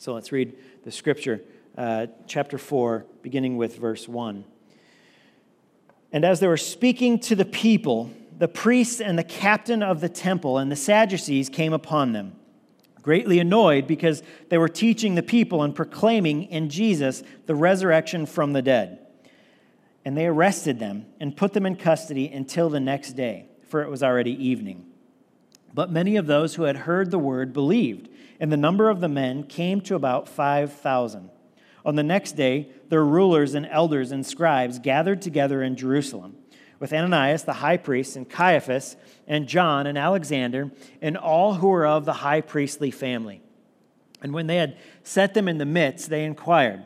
So let's read the scripture, uh, chapter 4, beginning with verse 1. And as they were speaking to the people, the priests and the captain of the temple and the Sadducees came upon them, greatly annoyed because they were teaching the people and proclaiming in Jesus the resurrection from the dead. And they arrested them and put them in custody until the next day, for it was already evening. But many of those who had heard the word believed, and the number of the men came to about 5,000. On the next day, their rulers and elders and scribes gathered together in Jerusalem with Ananias the high priest, and Caiaphas, and John, and Alexander, and all who were of the high priestly family. And when they had set them in the midst, they inquired,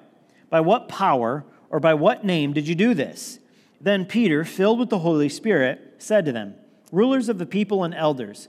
By what power or by what name did you do this? Then Peter, filled with the Holy Spirit, said to them, Rulers of the people and elders,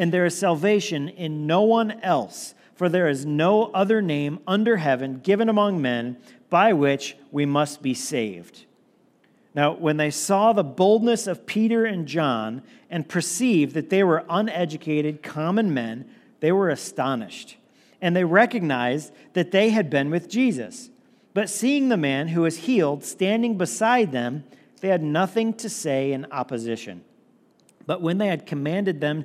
And there is salvation in no one else, for there is no other name under heaven given among men by which we must be saved. Now, when they saw the boldness of Peter and John and perceived that they were uneducated, common men, they were astonished. And they recognized that they had been with Jesus. But seeing the man who was healed standing beside them, they had nothing to say in opposition. But when they had commanded them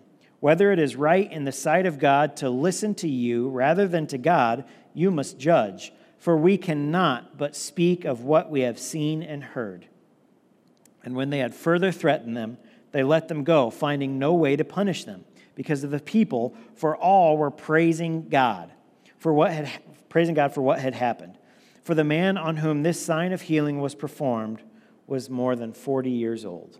Whether it is right in the sight of God to listen to you rather than to God, you must judge for we cannot but speak of what we have seen and heard. And when they had further threatened them, they let them go, finding no way to punish them because of the people, for all were praising God for what had praising God for what had happened. For the man on whom this sign of healing was performed was more than 40 years old.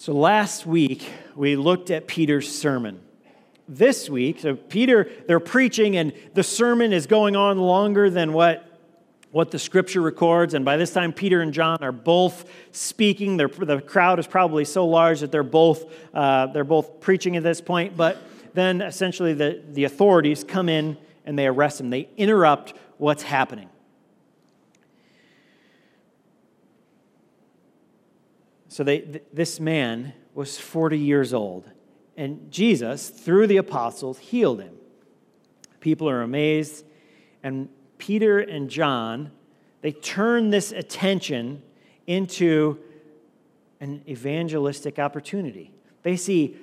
So last week we looked at Peter's sermon this week. So, Peter, they're preaching, and the sermon is going on longer than what, what the scripture records. And by this time, Peter and John are both speaking. They're, the crowd is probably so large that they're both, uh, they're both preaching at this point. But then essentially, the, the authorities come in and they arrest him, they interrupt what's happening. So, they, th- this man was 40 years old and Jesus, through the apostles, healed him. People are amazed. And Peter and John, they turn this attention into an evangelistic opportunity. They see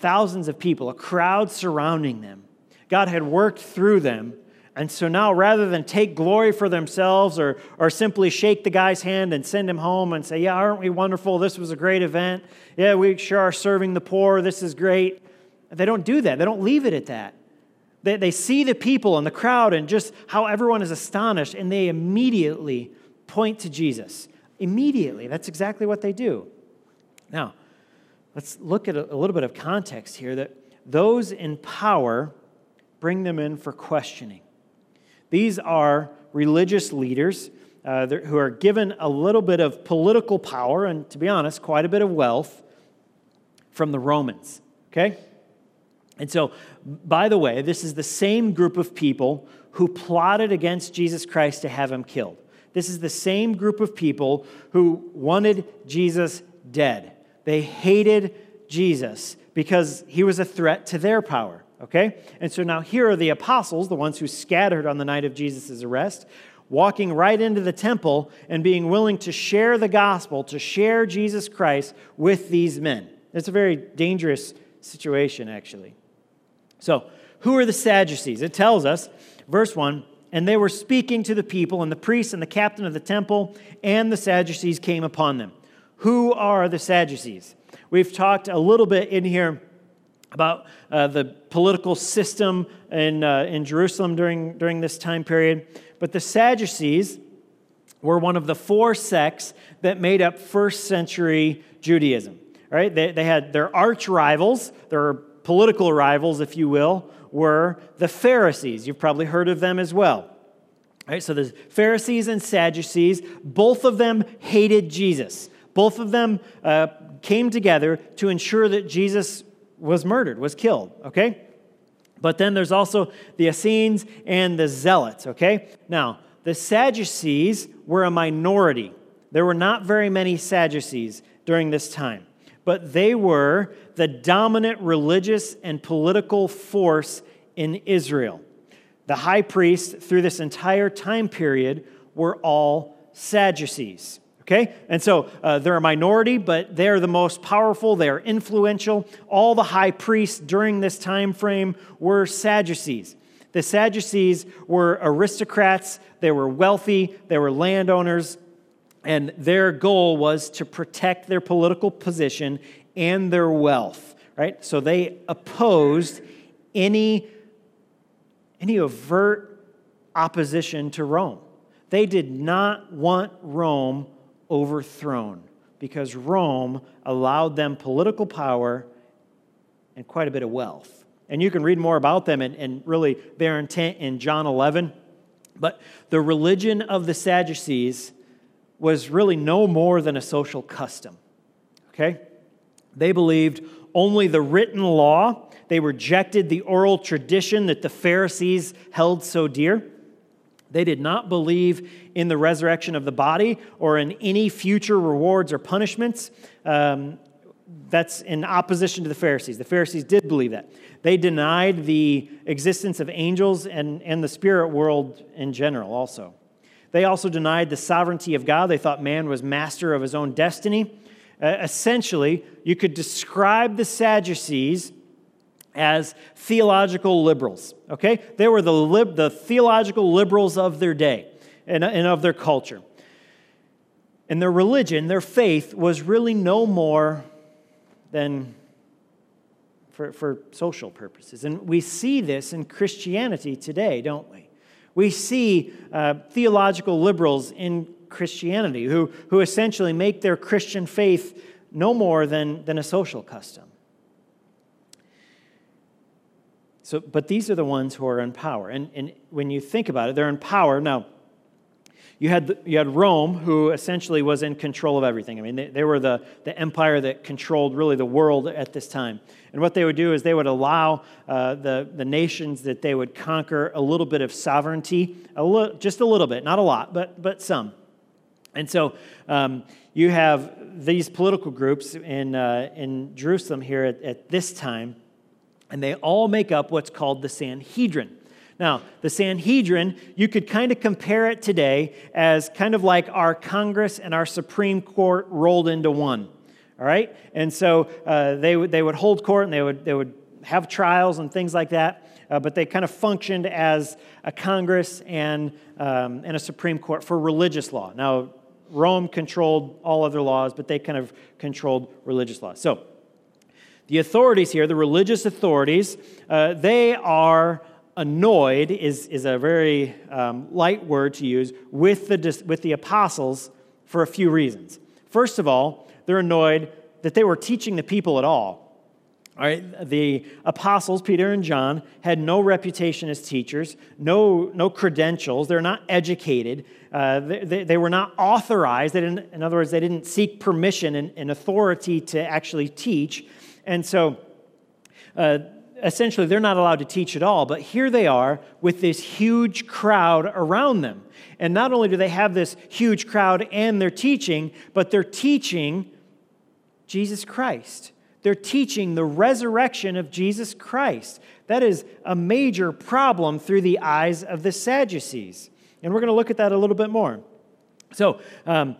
thousands of people, a crowd surrounding them. God had worked through them and so now, rather than take glory for themselves or, or simply shake the guy's hand and send him home and say, Yeah, aren't we wonderful? This was a great event. Yeah, we sure are serving the poor. This is great. They don't do that, they don't leave it at that. They, they see the people and the crowd and just how everyone is astonished, and they immediately point to Jesus. Immediately. That's exactly what they do. Now, let's look at a, a little bit of context here that those in power bring them in for questioning. These are religious leaders uh, who are given a little bit of political power and, to be honest, quite a bit of wealth from the Romans. Okay? And so, by the way, this is the same group of people who plotted against Jesus Christ to have him killed. This is the same group of people who wanted Jesus dead. They hated Jesus because he was a threat to their power. Okay? And so now here are the apostles, the ones who scattered on the night of Jesus' arrest, walking right into the temple and being willing to share the gospel, to share Jesus Christ with these men. It's a very dangerous situation, actually. So, who are the Sadducees? It tells us, verse 1 and they were speaking to the people, and the priests and the captain of the temple and the Sadducees came upon them. Who are the Sadducees? We've talked a little bit in here about uh, the political system in, uh, in Jerusalem during, during this time period. But the Sadducees were one of the four sects that made up first century Judaism. Right? They, they had their arch rivals, their political rivals, if you will, were the Pharisees. You've probably heard of them as well. All right, so the Pharisees and Sadducees, both of them hated Jesus. Both of them uh, came together to ensure that Jesus was murdered, was killed, okay? But then there's also the Essenes and the Zealots, okay? Now, the Sadducees were a minority. There were not very many Sadducees during this time but they were the dominant religious and political force in Israel. The high priests through this entire time period were all Sadducees. Okay? And so uh, they're a minority, but they're the most powerful, they're influential. All the high priests during this time frame were Sadducees. The Sadducees were aristocrats, they were wealthy, they were landowners, and their goal was to protect their political position and their wealth, right? So they opposed any, any overt opposition to Rome. They did not want Rome overthrown because Rome allowed them political power and quite a bit of wealth. And you can read more about them and, and really their intent in John 11. But the religion of the Sadducees was really no more than a social custom. Okay? They believed only the written law. They rejected the oral tradition that the Pharisees held so dear. They did not believe in the resurrection of the body or in any future rewards or punishments. Um, that's in opposition to the Pharisees. The Pharisees did believe that. They denied the existence of angels and, and the spirit world in general, also. They also denied the sovereignty of God. They thought man was master of his own destiny. Uh, essentially, you could describe the Sadducees as theological liberals. Okay? They were the, lib- the theological liberals of their day and, and of their culture. And their religion, their faith, was really no more than for, for social purposes. And we see this in Christianity today, don't we? We see uh, theological liberals in Christianity who, who essentially make their Christian faith no more than, than a social custom. So, but these are the ones who are in power. And, and when you think about it, they're in power. Now, you had, you had Rome, who essentially was in control of everything. I mean, they, they were the, the empire that controlled really the world at this time. And what they would do is they would allow uh, the, the nations that they would conquer a little bit of sovereignty, a li- just a little bit, not a lot, but, but some. And so um, you have these political groups in, uh, in Jerusalem here at, at this time, and they all make up what's called the Sanhedrin. Now, the Sanhedrin, you could kind of compare it today as kind of like our Congress and our Supreme Court rolled into one. All right? And so uh, they, would, they would hold court and they would, they would have trials and things like that, uh, but they kind of functioned as a Congress and, um, and a Supreme Court for religious law. Now, Rome controlled all other laws, but they kind of controlled religious law. So, the authorities here, the religious authorities, uh, they are annoyed is, is a very um, light word to use with the, with the apostles for a few reasons. First of all, they're annoyed that they were teaching the people at all. All right, the apostles, Peter and John, had no reputation as teachers, no, no credentials. They're not educated. Uh, they, they, were not authorized. In other words, they didn't seek permission and, and authority to actually teach. And so uh, essentially they're not allowed to teach at all, but here they are with this huge crowd around them. And not only do they have this huge crowd and they're teaching, but they're teaching Jesus Christ. They're teaching the resurrection of Jesus Christ. That is a major problem through the eyes of the Sadducees. And we're going to look at that a little bit more. So, um,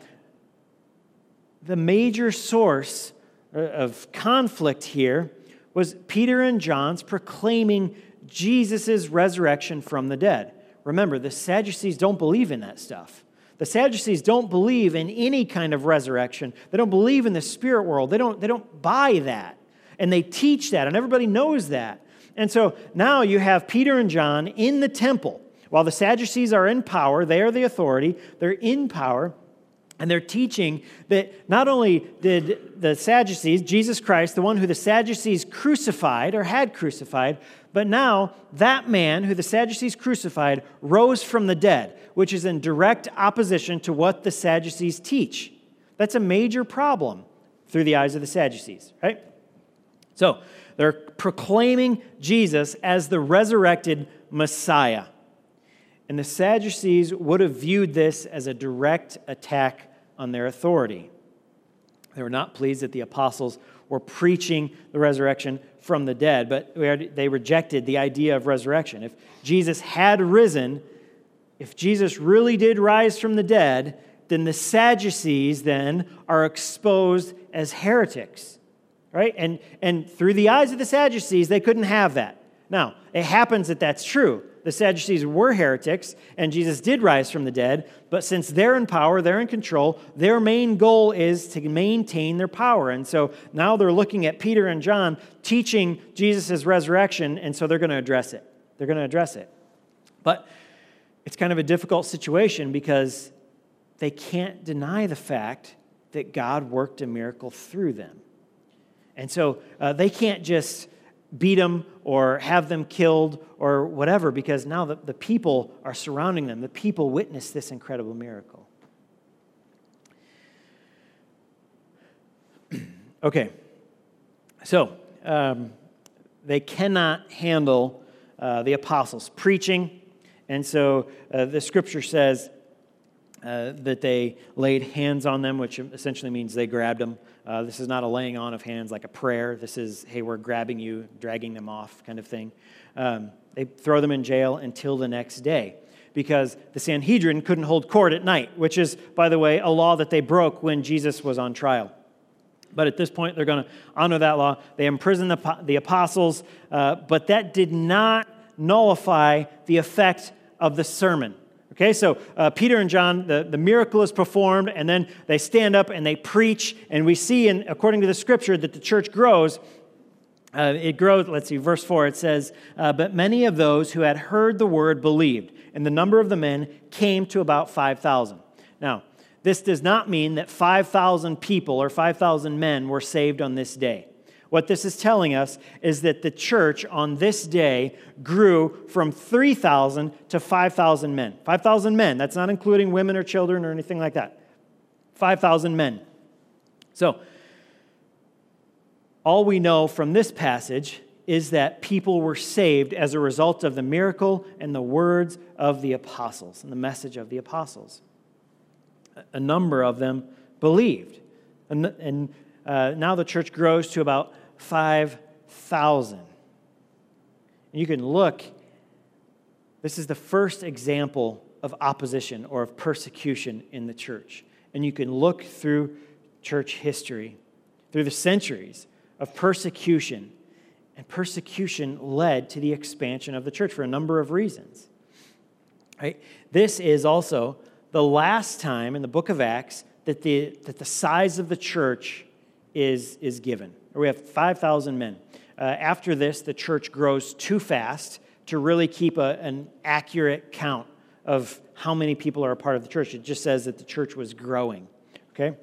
the major source Uh, of conflict here was Peter and John's proclaiming Jesus' resurrection from the dead. Remember, the Sadducees don't believe in that stuff. The Sadducees don't believe in any kind of resurrection. They don't believe in the spirit world. They don't, they don't buy that. And they teach that, and everybody knows that. And so now you have Peter and John in the temple. While the Sadducees are in power, they are the authority, they're in power. And they're teaching that not only did the Sadducees, Jesus Christ, the one who the Sadducees crucified or had crucified, but now that man who the Sadducees crucified rose from the dead, which is in direct opposition to what the Sadducees teach. That's a major problem through the eyes of the Sadducees, right? So they're proclaiming Jesus as the resurrected Messiah. And the Sadducees would have viewed this as a direct attack on their authority. They were not pleased that the apostles were preaching the resurrection from the dead, but they rejected the idea of resurrection. If Jesus had risen, if Jesus really did rise from the dead, then the Sadducees then are exposed as heretics, right? And, and through the eyes of the Sadducees, they couldn't have that. Now, it happens that that's true the Sadducees were heretics, and Jesus did rise from the dead, but since they're in power, they're in control, their main goal is to maintain their power. And so now they're looking at Peter and John teaching Jesus' resurrection, and so they're going to address it. They're going to address it. But it's kind of a difficult situation because they can't deny the fact that God worked a miracle through them. And so uh, they can't just beat them or have them killed or whatever because now the, the people are surrounding them. The people witness this incredible miracle. okay, so um, they cannot handle uh, the apostles preaching, and so uh, the scripture says uh, that they laid hands on them, which essentially means they grabbed them. Uh, this is not a laying on of hands like a prayer. This is, hey, we're grabbing you, dragging them off kind of thing. Um, they throw them in jail until the next day because the Sanhedrin couldn't hold court at night, which is, by the way, a law that they broke when Jesus was on trial. But at this point, they're going to honor that law. They imprison the, the apostles, uh, but that did not nullify the effect of the sermon. Okay, so uh, Peter and John, the, the miracle is performed, and then they stand up and they preach. And we see, in, according to the scripture, that the church grows. Uh, it grows, let's see, verse 4, it says, uh, But many of those who had heard the word believed, and the number of the men came to about 5,000. Now, this does not mean that 5,000 people or 5,000 men were saved on this day. What this is telling us is that the church on this day grew from 3,000 to 5,000 men. 5,000 men, that's not including women or children or anything like that. 5,000 men. So, all we know from this passage is that people were saved as a result of the miracle and the words of the apostles and the message of the apostles. A number of them believed. And, uh, now the church grows to about 5,000. And you can look, this is the first example of opposition or of persecution in the church. And you can look through church history, through the centuries of persecution. And persecution led to the expansion of the church for a number of reasons. Right? This is also the last time in the book of Acts that the, that the size of the church is, is given or we have 5,000 men. Uh, after this, the church grows too fast to really keep a, an accurate count of how many people are a part of the church. It just says that the church was growing. Okay?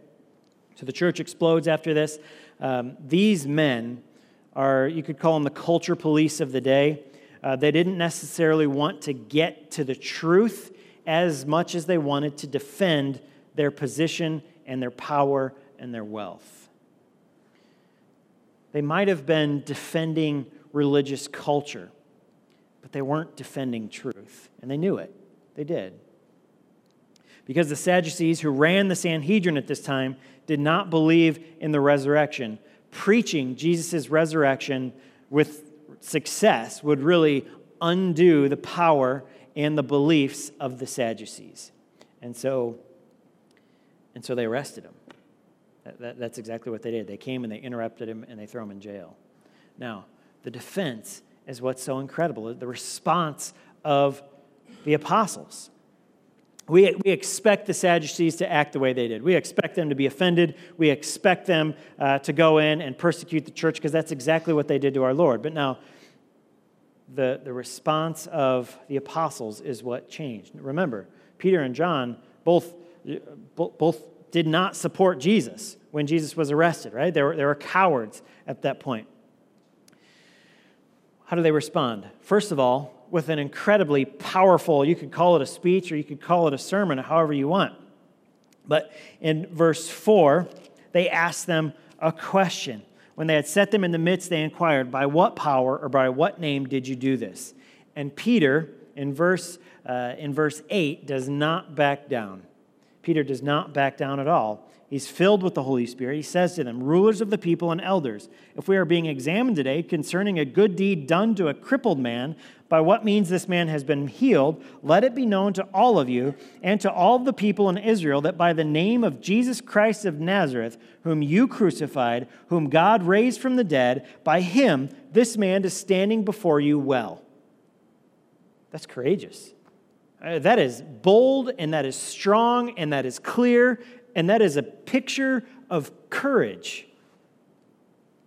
So the church explodes after this. Um, these men are, you could call them the culture police of the day. Uh, they didn't necessarily want to get to the truth as much as they wanted to defend their position and their power and their wealth. They might have been defending religious culture, but they weren't defending truth. And they knew it. They did. Because the Sadducees, who ran the Sanhedrin at this time, did not believe in the resurrection. Preaching Jesus' resurrection with success would really undo the power and the beliefs of the Sadducees. And so, and so they arrested him. That, that, that's exactly what they did. They came and they interrupted him and they threw him in jail. Now, the defense is what's so incredible the response of the apostles. We, we expect the Sadducees to act the way they did. We expect them to be offended. We expect them uh, to go in and persecute the church because that's exactly what they did to our Lord. But now, the, the response of the apostles is what changed. Remember, Peter and John both, both did not support Jesus when Jesus was arrested, right? They were, they were cowards at that point. How do they respond? First of all, with an incredibly powerful, you could call it a speech or you could call it a sermon, however you want. But in verse 4, they ask them a question. When they had set them in the midst, they inquired, By what power or by what name did you do this? And Peter, in verse, uh, in verse 8, does not back down. Peter does not back down at all. He's filled with the Holy Spirit. He says to them, Rulers of the people and elders, if we are being examined today concerning a good deed done to a crippled man, by what means this man has been healed, let it be known to all of you and to all the people in Israel that by the name of Jesus Christ of Nazareth, whom you crucified, whom God raised from the dead, by him this man is standing before you well. That's courageous. Uh, that is bold and that is strong and that is clear and that is a picture of courage.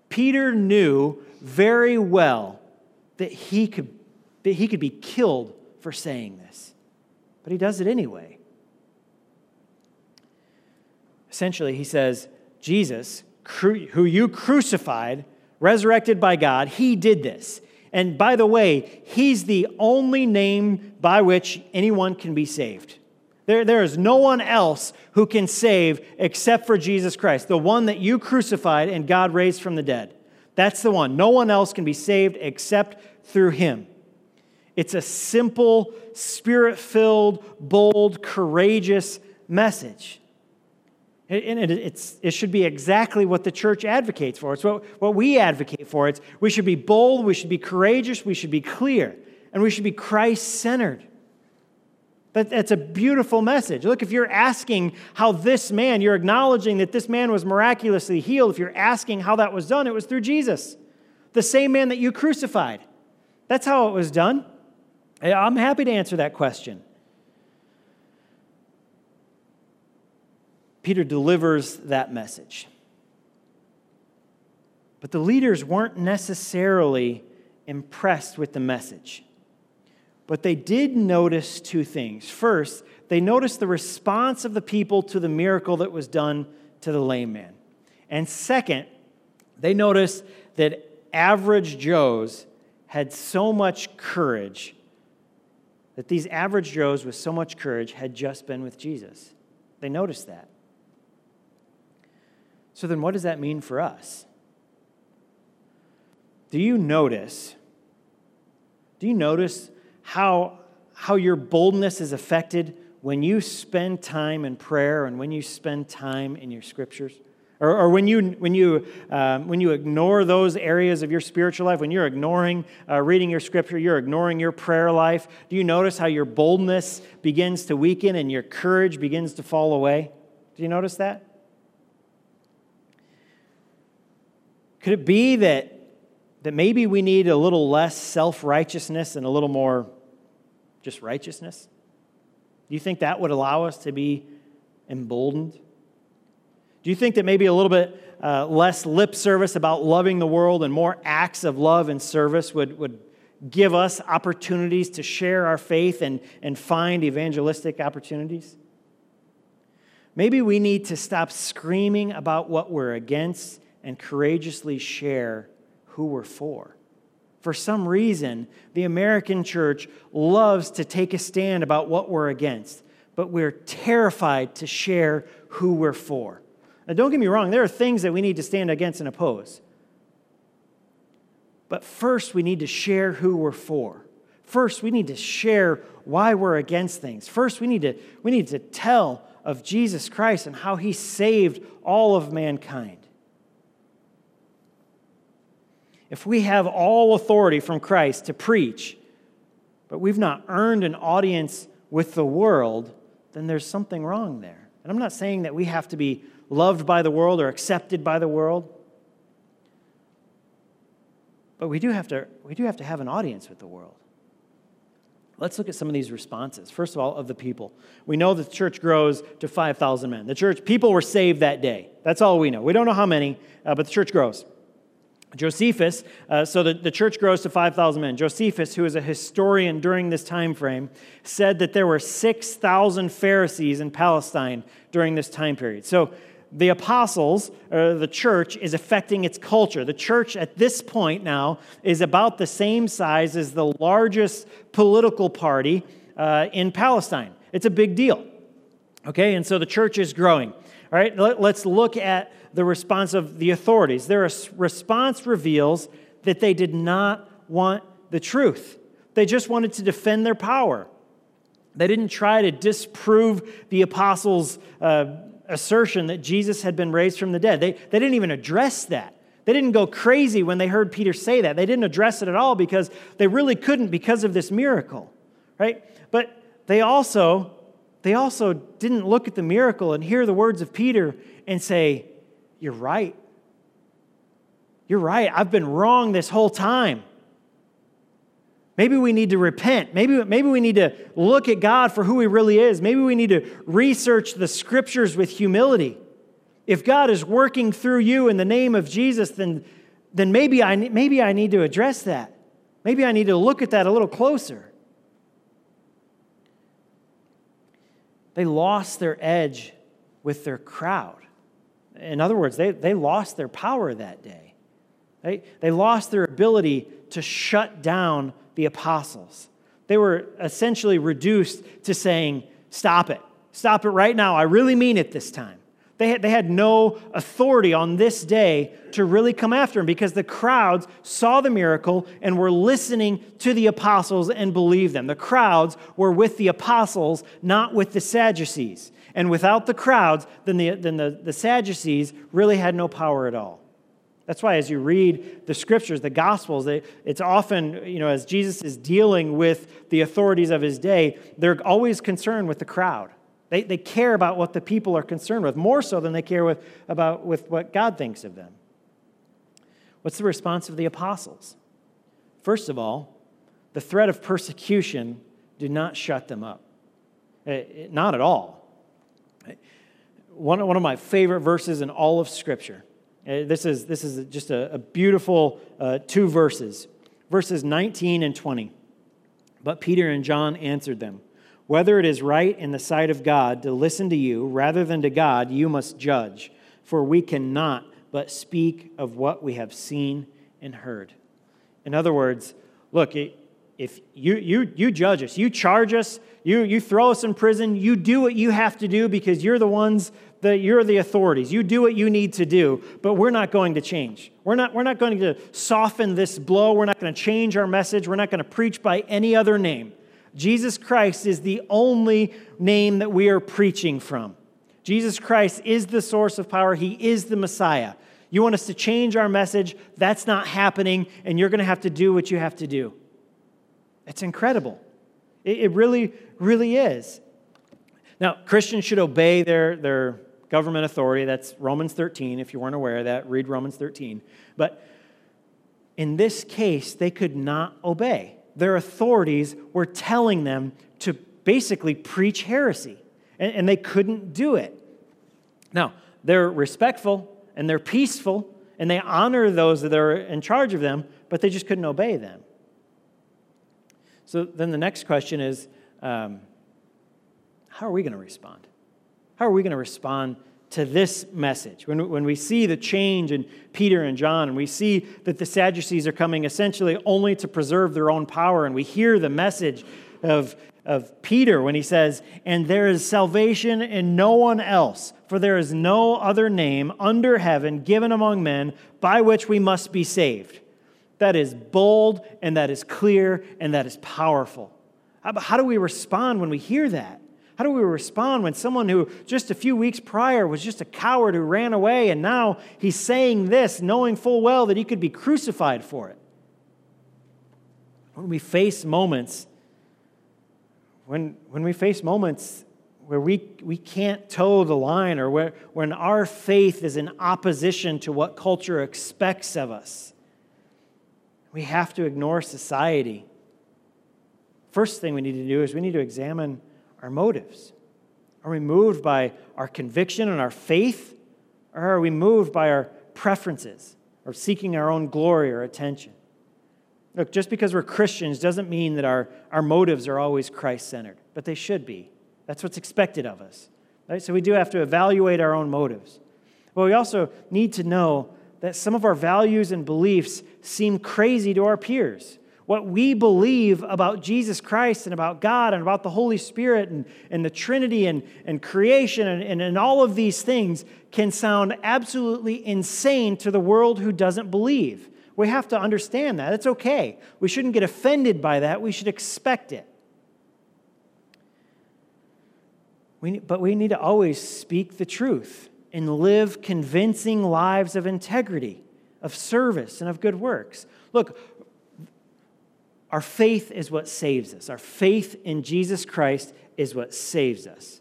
Peter knew very well that he could, that he could be killed for saying this, but he does it anyway. Essentially, he says, Jesus, who you crucified, resurrected by God, he did this. And by the way, he's the only name by which anyone can be saved. There, there is no one else who can save except for Jesus Christ, the one that you crucified and God raised from the dead. That's the one. No one else can be saved except through him. It's a simple, spirit filled, bold, courageous message. And it, it should be exactly what the church advocates for. It's what, what we advocate for. It's, we should be bold, we should be courageous, we should be clear, and we should be Christ centered. That, that's a beautiful message. Look, if you're asking how this man, you're acknowledging that this man was miraculously healed. If you're asking how that was done, it was through Jesus, the same man that you crucified. That's how it was done. I'm happy to answer that question. Peter delivers that message. But the leaders weren't necessarily impressed with the message. But they did notice two things. First, they noticed the response of the people to the miracle that was done to the lame man. And second, they noticed that average Joes had so much courage that these average Joes with so much courage had just been with Jesus. They noticed that. So then, what does that mean for us? Do you notice? Do you notice how, how your boldness is affected when you spend time in prayer and when you spend time in your scriptures? Or, or when, you, when, you, um, when you ignore those areas of your spiritual life, when you're ignoring uh, reading your scripture, you're ignoring your prayer life, do you notice how your boldness begins to weaken and your courage begins to fall away? Do you notice that? Could it be that, that maybe we need a little less self righteousness and a little more just righteousness? Do you think that would allow us to be emboldened? Do you think that maybe a little bit uh, less lip service about loving the world and more acts of love and service would, would give us opportunities to share our faith and, and find evangelistic opportunities? Maybe we need to stop screaming about what we're against and courageously share who we're for. For some reason, the American church loves to take a stand about what we're against, but we're terrified to share who we're for. Now, don't get me wrong, there are things that we need to stand against and oppose. But first, we need to share who we're for. First, we need to share why we're against things. First, we need to, we need to tell of Jesus Christ and how he saved all of mankind. If we have all authority from Christ to preach, but we've not earned an audience with the world, then there's something wrong there. And I'm not saying that we have to be loved by the world or accepted by the world. but we do have to, we do have, to have an audience with the world. Let's look at some of these responses. First of all, of the people. We know the church grows to 5,000 men. The church, people were saved that day. That's all we know. We don't know how many, uh, but the church grows. Josephus, uh, so the, the church grows to 5,000 men. Josephus, who is a historian during this time frame, said that there were 6,000 Pharisees in Palestine during this time period. So the apostles, or the church, is affecting its culture. The church at this point now is about the same size as the largest political party uh, in Palestine. It's a big deal. Okay, and so the church is growing. All right, let, us look at the response of the authorities. Their response reveals that they did not want the truth, they just wanted to defend their power. They didn't try to disprove the apostles' uh, assertion that Jesus had been raised from the dead. They, they didn't even address that. They didn't go crazy when they heard Peter say that. They didn't address it at all because they really couldn't because of this miracle, right? But they also they also didn't look at the miracle and hear the words of Peter and say, "You're right. You're right. I've been wrong this whole time." Maybe we need to repent. Maybe, maybe we need to look at God for who He really is. Maybe we need to research the scriptures with humility. If God is working through you in the name of Jesus, then, then maybe, I, maybe I need to address that. Maybe I need to look at that a little closer. They lost their edge with their crowd. In other words, they, they lost their power that day. They, they lost their ability to shut down the apostles. They were essentially reduced to saying, Stop it. Stop it right now. I really mean it this time. They had, they had no authority on this day to really come after him because the crowds saw the miracle and were listening to the apostles and believed them. The crowds were with the apostles, not with the Sadducees. And without the crowds, then the, then the, the Sadducees really had no power at all. That's why, as you read the scriptures, the gospels, it's often, you know, as Jesus is dealing with the authorities of his day, they're always concerned with the crowd. They, they care about what the people are concerned with, more so than they care with, about with what God thinks of them. What's the response of the apostles? First of all, the threat of persecution did not shut them up. Eh, not at all. One, one of my favorite verses in all of Scripture uh, this is, this is just a, a beautiful uh, two verses, verses 19 and 20. But Peter and John answered them Whether it is right in the sight of God to listen to you rather than to God, you must judge, for we cannot but speak of what we have seen and heard. In other words, look, if you, you, you judge us, you charge us, you, you throw us in prison, you do what you have to do because you're the ones that you're the authorities. You do what you need to do, but we're not going to change. We're not, we're not going to soften this blow. We're not going to change our message. We're not going to preach by any other name. Jesus Christ is the only name that we are preaching from. Jesus Christ is the source of power, He is the Messiah. You want us to change our message? That's not happening, and you're going to have to do what you have to do. It's incredible. It, it really, really is. Now, Christians should obey their, their government authority. That's Romans 13. If you weren't aware of that, read Romans 13. But in this case, they could not obey. Their authorities were telling them to basically preach heresy, and, and they couldn't do it. Now, they're respectful and they're peaceful and they honor those that are in charge of them, but they just couldn't obey them. So then the next question is um, how are we going to respond? How are we going to respond to this message? When, when we see the change in Peter and John, and we see that the Sadducees are coming essentially only to preserve their own power, and we hear the message of, of Peter when he says, And there is salvation in no one else, for there is no other name under heaven given among men by which we must be saved. That is bold, and that is clear, and that is powerful. How do we respond when we hear that? How do we respond when someone who just a few weeks prior was just a coward who ran away and now he's saying this, knowing full well that he could be crucified for it? When we face moments, when, when we face moments where we, we can't toe the line or where, when our faith is in opposition to what culture expects of us, We have to ignore society. First thing we need to do is we need to examine our motives. Are we moved by our conviction and our faith, or are we moved by our preferences or seeking our own glory or attention? Look, just because we're Christians doesn't mean that our, our motives are always Christ centered, but they should be. That's what's expected of us. Right? So we do have to evaluate our own motives. But we also need to know that some of our values and beliefs seem crazy to our peers. What we believe about Jesus Christ and about God and about the Holy Spirit and, and the Trinity and, and creation and, and, and all of these things can sound absolutely insane to the world who doesn't believe. We have to understand that. It's okay. We shouldn't get offended by that. We should expect it. We, but we need to always speak the truth and live convincing lives of integrity, of service, and of good works. Look, our faith is what saves us. Our faith in Jesus Christ is what saves us.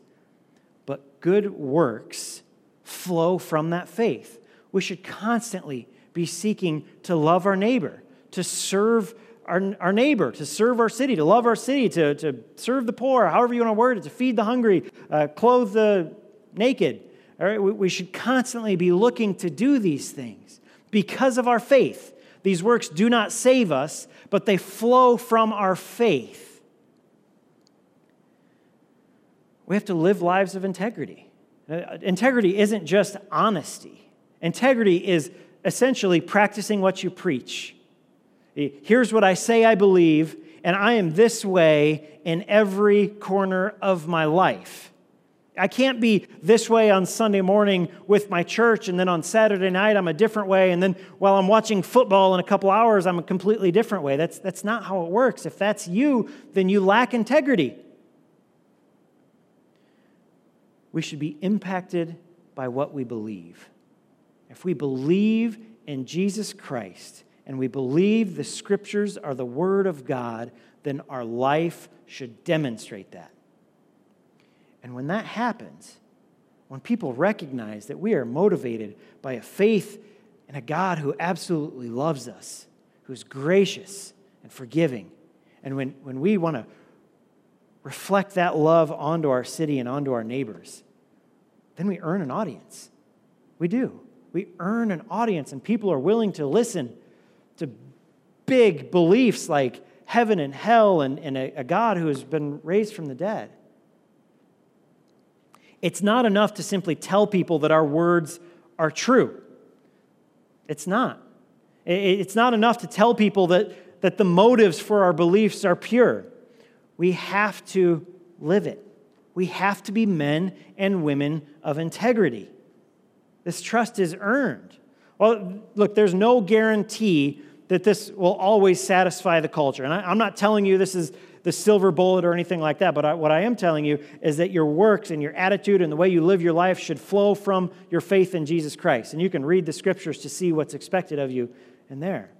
But good works flow from that faith. We should constantly be seeking to love our neighbor, to serve our, our neighbor, to serve our city, to love our city, to, to serve the poor, however you want to word it, to feed the hungry, uh, clothe the naked. All right, we, should constantly be looking to do these things because of our faith. These works do not save us, but they flow from our faith. We have to live lives of integrity. Uh, integrity isn't just honesty, integrity is essentially practicing what you preach. Here's what I say I believe, and I am this way in every corner of my life. I can't be this way on Sunday morning with my church, and then on Saturday night I'm a different way, and then while I'm watching football in a couple hours I'm a completely different way. That's, that's not how it works. If that's you, then you lack integrity. We should be impacted by what we believe. If we believe in Jesus Christ and we believe the scriptures are the Word of God, then our life should demonstrate that. And when that happens, when people recognize that we are motivated by a faith in a God who absolutely loves us, who's gracious and forgiving, and when, when we want to reflect that love onto our city and onto our neighbors, then we earn an audience. We do. We earn an audience, and people are willing to listen to big beliefs like heaven and hell and, and a, a God who has been raised from the dead. It's not enough to simply tell people that our words are true. It's not. It's not enough to tell people that, that the motives for our beliefs are pure. We have to live it. We have to be men and women of integrity. This trust is earned. Well, look, there's no guarantee that this will always satisfy the culture. And I, am not telling you this is the silver bullet or anything like that. But I, what I am telling you is that your works and your attitude and the way you live your life should flow from your faith in Jesus Christ. And you can read the scriptures to see what's expected of you in there.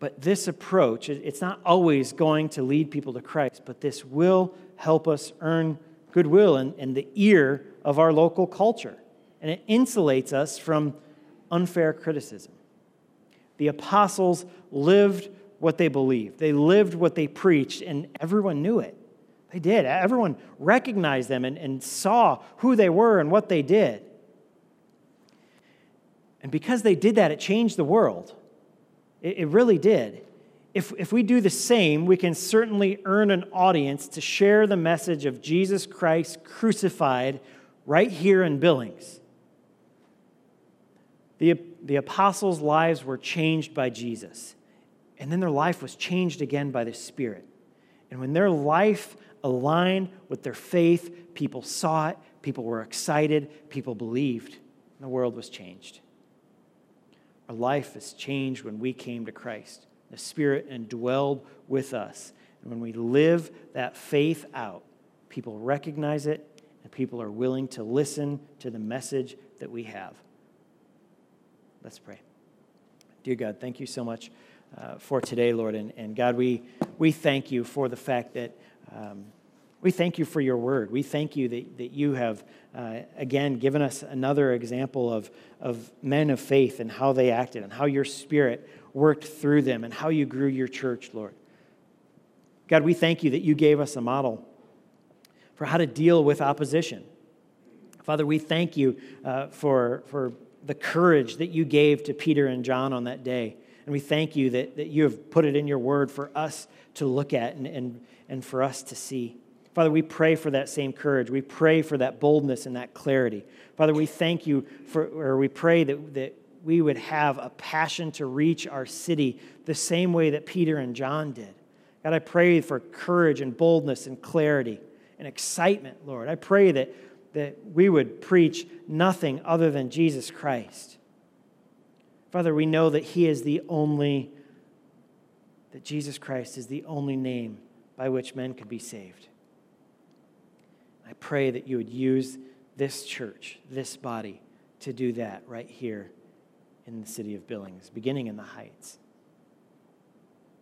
But this approach, it's not always going to lead people to Christ, but this will help us earn goodwill and, and the ear of our local culture. And it insulates us from unfair criticism. The apostles lived what they believed. They lived what they preached, and everyone knew it. They did. Everyone recognized them and, and saw who they were and what they did. And because they did that, it changed the world. It, it really did. If, if we do the same, we can certainly earn an audience to share the message of Jesus Christ crucified right here in Billings. The, the apostles' lives were changed by Jesus. And then their life was changed again by the Spirit. And when their life aligned with their faith, people saw it, people were excited, people believed, and the world was changed. Our life is changed when we came to Christ. The Spirit indwelled with us. And when we live that faith out, people recognize it and people are willing to listen to the message that we have. Let's pray. Dear God, thank you so much uh, for today, Lord. And, and God, we, we thank you for the fact that um, We thank you for your word. We thank you that, that you have, uh, again, given us another example of, of men of faith and how they acted and how your spirit worked through them and how you grew your church, Lord. God, we thank you that you gave us a model for how to deal with opposition. Father, we thank you uh, for, for the courage that you gave to Peter and John on that day. And we thank you that, that you have put it in your word for us to look at and, and, and for us to see. Father, we pray for that same courage. We pray for that boldness and that clarity. Father, we thank you for, or we pray that, that we would have a passion to reach our city the same way that Peter and John did. God, I pray for courage and boldness and clarity and excitement, Lord. I pray that, that we would preach nothing other than Jesus Christ. Father, we know that He is the only, that Jesus Christ is the only name by which men could be saved. I pray that you would use this church, this body, to do that right here in the city of Billings, beginning in the Heights.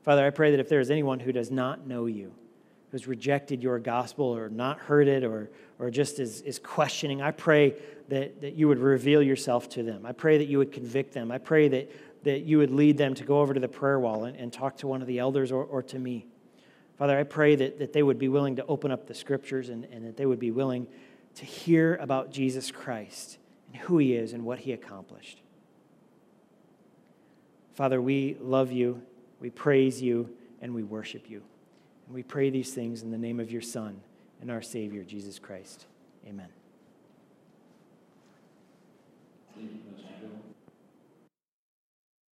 Father, I pray that if there is anyone who does not know you, who's rejected your gospel or not heard it or, or just is, is questioning, I pray that, that you would reveal yourself to them. I pray that you would convict them. I pray that, that you would lead them to go over to the prayer wall and, and talk to one of the elders or, or to me. Father, I pray that, that they would be willing to open up the scriptures and, and that they would be willing to hear about Jesus Christ and who he is and what he accomplished. Father, we love you, we praise you, and we worship you. And we pray these things in the name of your Son and our Savior, Jesus Christ. Amen. Thank you, Pastor.